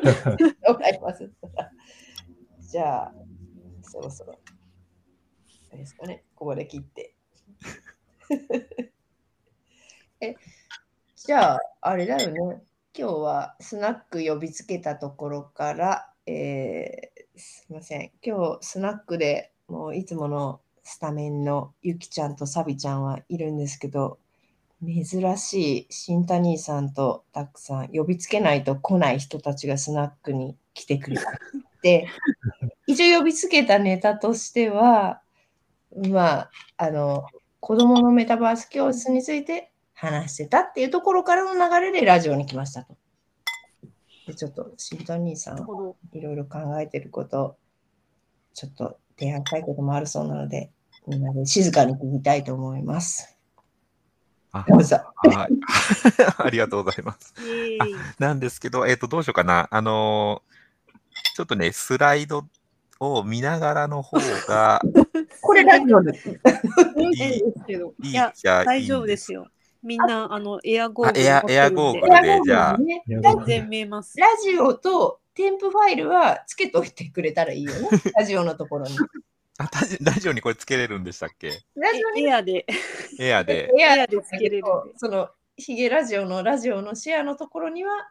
わかります。じゃあ、そろそろ。あれですかね、ここで切って。え、じゃあ、あれだよね。今日はスナック呼びつけたところから、えーすいません。今日スナックでもういつものスタメンのゆきちゃんとサビちゃんはいるんですけど、珍しい新谷兄さんとたくさん呼びつけないと来ない人たちがスナックに来てくれて、一応呼びつけたネタとしては、まあ、あの、子供のメタバース教室について話してたっていうところからの流れでラジオに来ましたと。でちょっと新谷兄さん。いろいろ考えてること、ちょっと提案したいこともあるそうなので、みんなで静かに聞きたいと思います。あどうぞ。はい。ありがとうございます。なんですけど、えっ、と、どうしようかな。あのーちょっとね、スライドを見ながらの方が これラジオです。いいですけど。いや、じゃあ大丈夫ですよ。みんな、あの、エアゴーグルあエエアゴーグルでじゃあ全然見えます。ラジオと添付ファイルはつけといてくれたらいいよね。ラジオのところに。あラジ ラジオにこれつけれるんでしたっけ？ラジオに？エアで、エアで。エアでつけれる。そのヒゲラジオのラジオのシェアのところには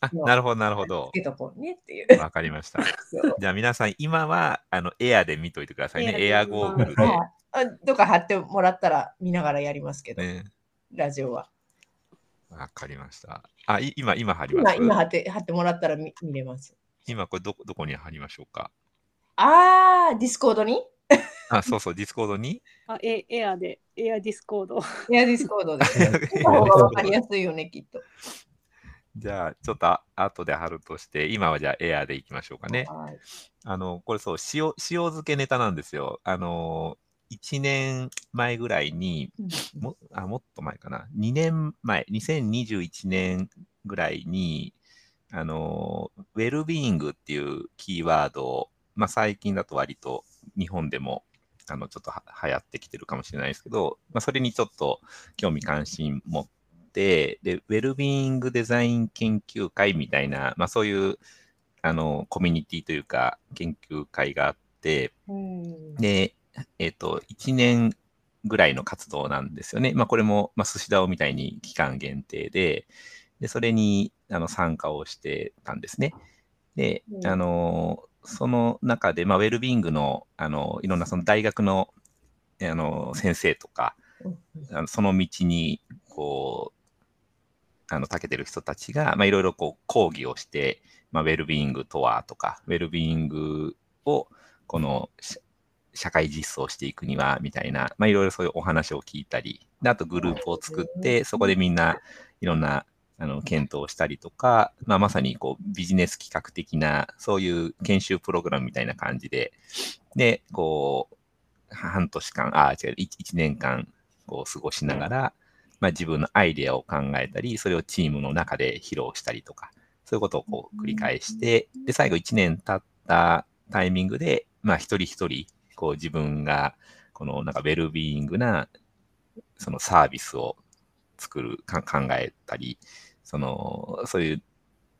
あ、なるほど、なるほどつ。けとこうねっていう。わかりました。じゃあ皆さん、今はあのエアで見といてくださいね。エエアゴーグルで。どっか貼ってもらったら見ながらやりますけど、ね、ラジオは。わかりました。あ、い今、今貼ります？今今貼って貼ってもらったら見見れます。今これどこどこに貼りましょうか？あー、ディスコードに？あ、そうそう、ディスコードに？あエエアで、エアディスコード。いや、ディスコードで。じ方がわかりやすいよね、きっと。ゃあ、ちょっとあ後で貼るとして、今はじゃあエアでいきましょうかね。はいあの、これそう、塩、塩漬けネタなんですよ。あの、1年前ぐらいに、もあもっと前かな、2年前、2021年ぐらいに、あの、ウェルビーイングっていうキーワードを、まあ、最近だと割と日本でも、あの、ちょっとは流行ってきてるかもしれないですけど、まあ、それにちょっと興味関心持って、で、ウェルビーイングデザイン研究会みたいな、まあ、そういう、あの、コミュニティというか、研究会があって、うんで、えっ、と、1年ぐらいの活動なんですよね。まあ、これも、まあ、寿司ダオみたいに期間限定で、で、それにあの参加をしてたんですね。でう、んあの、その中で、まあ、ウェルビーイングの、あの、いろんなその大学の、あの、先生とか、あのその道に、こう、あの、長けてる人たちが、まあ、いろいろこう、講義をして、まあ、ウェルビーイングとはとか、ウェルビーイングを、この、し社会実装していくには、みたいな、まあ、いろいろそういうお話を聞いたり、であとグループを作って、そこでみんないろんな、あの、検討したりとか、まあ、まさにこう、ビジネス企画的な、そういう研修プログラムみたいな感じで、で、こう、半年間、ああ、違う、1, 年間、こう、過ごしながら、まあ、自分のアイデアを考えたり、それをチームの中で披露したりとか、そういうことをこう繰り返して、で、最後1年経ったタイミングで、まあ、一人一人、こう自分が、このなんかウェルビーイングな、そのサービスを作る、か考えたり、その、そういう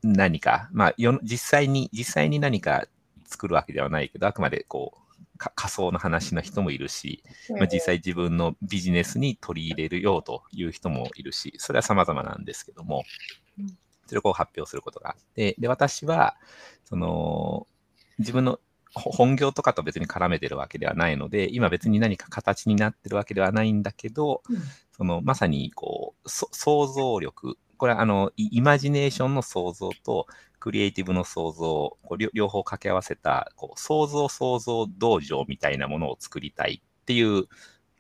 何か、まあ、よ実際に、実際に何か作るわけではないけど、あくまでこう、か仮想の話の人もいるし、まあ、実際自分のビジネスに取り入れるよという人もいるし、それは様々なんですけどもうん、それをこう発表することがあって、で、私は、その、自分のほ本業とかと別に絡めてるわけではないので、今別に何か形になってるわけではないんだけど、うん。そのまさにこう、そ想像力、これはあの、イイマジネーションの想像と、クリエイティブの想像こう両両方掛け合わせたこう想像想像道場みたいなものを作りたいっていう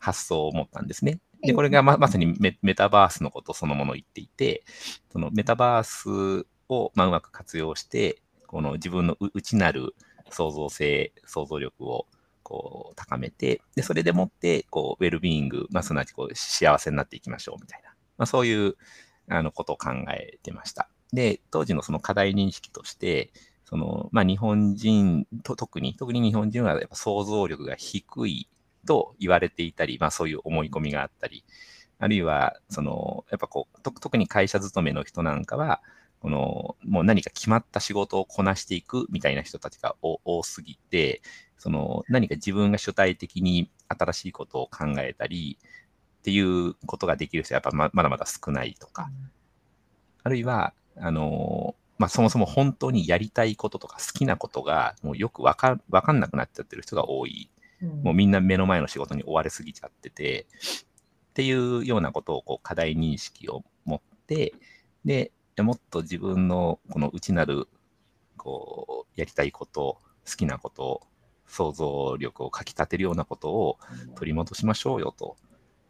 発想を持ったんですね。で、これがままさにメメタバースのことそのものを言っていて、そのメタバースをまあうまく活用して、この自分のう内なる創造性、想像力をこう高めて、で、それでもって、こう、ウェルビーイング、まあ、すなわちこう幸せになっていきましょうみたいな、まあ、そういうあのことを考えてました。で、当時のその課題認識として、その、まあ、日本人と特に、特に日本人はやっぱ想像力が低いと言われていたり、まあ、そういう思い込みがあったり、あるいは、その、やっぱこう、特に会社勤めの人なんかは、この、もう何か決まった仕事をこなしていくみたいな人たちが多すぎて、その何か自分が主体的に新しいことを考えたりっていうことができる人はやっぱまだまだ少ないとか、あるいは、あのまあ、そもそも本当にやりたいこととか好きなことがもうよくわかわかんなくなっちゃってる人が多い。もうみんな目の前の仕事に追われすぎちゃってて、っていうようなことをこう課題認識を持って、で、もっと自分のこの内なるこうやりたいこと、好きなこと、想像力をかきたてるようなことを取り戻しましょうよと。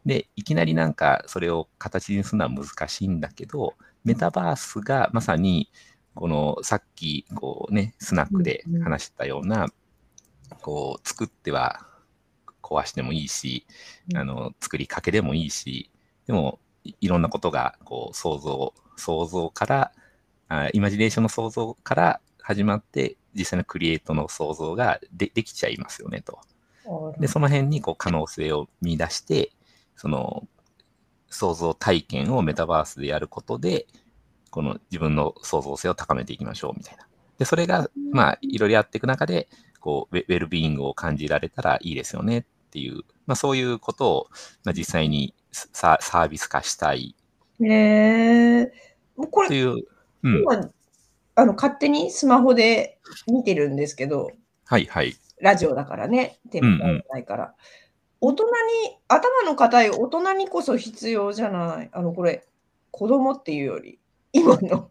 で、いきなりなんかそれを形にするのは難しいんだけど、メタバースがまさにこのさっきこうね、スナックで話したような、こう作っては壊してもいいし、あの作りかけでもいいし、でもいろんなことがこう想像、想像からあ、イマジネーションの想像から始まって、実際のクリエイトの想像がでできちゃいますよねと。で、その辺にこう可能性を見出して、その想像体験をメタバースでやることで、この自分の創造性を高めていきましょうみたいな。で、それが、まあ、いろいろやっていく中で、こうウェルビーイングを感じられたらいいですよねっていう、まあ、そういうことを、まあ、実際にサービス化したい。へえー。これ、いう、うん、今あの勝手にスマホで見てるんですけど、はいはい。ラジオだからね、テンポないから。うんうん、大人に、頭の硬い大人にこそ必要じゃない？あの、これ、子供っていうより、今の